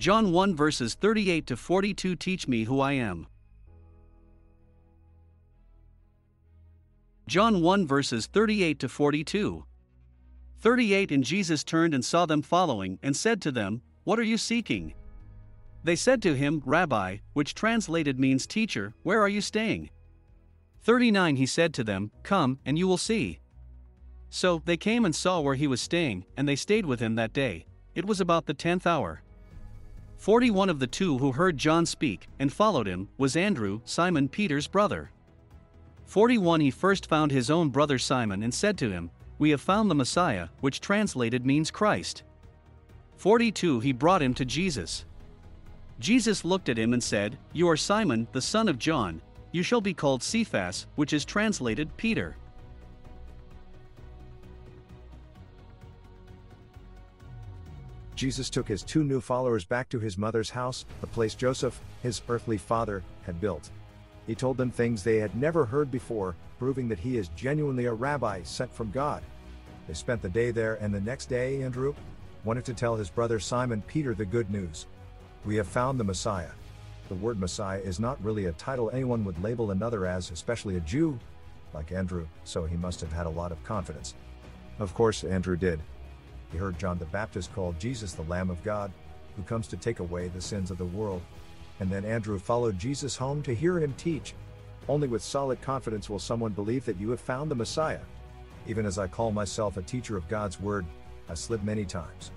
John 1 verses 38 to 42 Teach me who I am. John 1 verses 38 to 42. 38 And Jesus turned and saw them following, and said to them, What are you seeking? They said to him, Rabbi, which translated means teacher, where are you staying? 39 He said to them, Come, and you will see. So they came and saw where he was staying, and they stayed with him that day. It was about the tenth hour. 41 of the two who heard John speak and followed him was Andrew, Simon Peter's brother. 41 He first found his own brother Simon and said to him, We have found the Messiah, which translated means Christ. 42 He brought him to Jesus. Jesus looked at him and said, You are Simon, the son of John, you shall be called Cephas, which is translated Peter. Jesus took his two new followers back to his mother's house, the place Joseph, his earthly father, had built. He told them things they had never heard before, proving that he is genuinely a rabbi sent from God. They spent the day there, and the next day, Andrew wanted to tell his brother Simon Peter the good news. We have found the Messiah. The word Messiah is not really a title anyone would label another as, especially a Jew, like Andrew, so he must have had a lot of confidence. Of course, Andrew did. He heard John the Baptist call Jesus the Lamb of God, who comes to take away the sins of the world. And then Andrew followed Jesus home to hear him teach. Only with solid confidence will someone believe that you have found the Messiah. Even as I call myself a teacher of God's Word, I slip many times.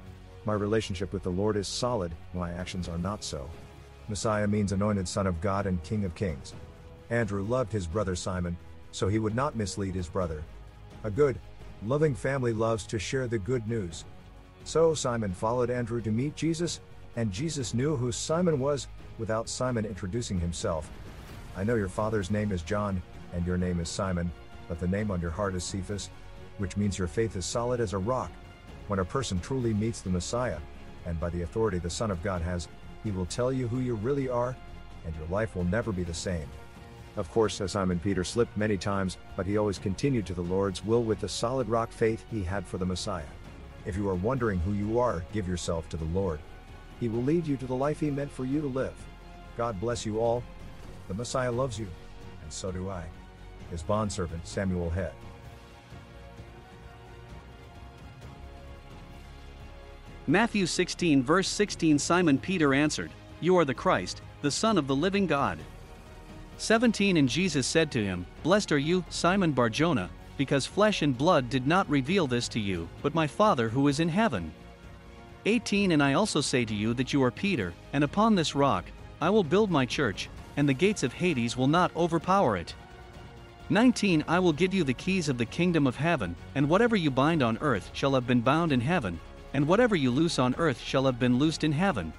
My relationship with the Lord is solid, my actions are not so. Messiah means anointed Son of God and King of Kings. Andrew loved his brother Simon, so he would not mislead his brother. A good, loving family loves to share the good news. So Simon followed Andrew to meet Jesus, and Jesus knew who Simon was without Simon introducing himself. I know your father's name is John, and your name is Simon, but the name on your heart is Cephas, which means your faith is solid as a rock. When a person truly meets the Messiah, and by the authority the Son of God has, he will tell you who you really are, and your life will never be the same. Of course, as Simon Peter slipped many times, but he always continued to the Lord's will with the solid rock faith he had for the Messiah. If you are wondering who you are, give yourself to the Lord. He will lead you to the life he meant for you to live. God bless you all. The Messiah loves you, and so do I. His bondservant, Samuel Head. Matthew 16 verse 16 Simon Peter answered, You are the Christ, the Son of the living God. 17 And Jesus said to him, Blessed are you, Simon Barjona, because flesh and blood did not reveal this to you, but my Father who is in heaven. 18 And I also say to you that you are Peter, and upon this rock I will build my church, and the gates of Hades will not overpower it. 19 I will give you the keys of the kingdom of heaven, and whatever you bind on earth shall have been bound in heaven, and whatever you loose on earth shall have been loosed in heaven.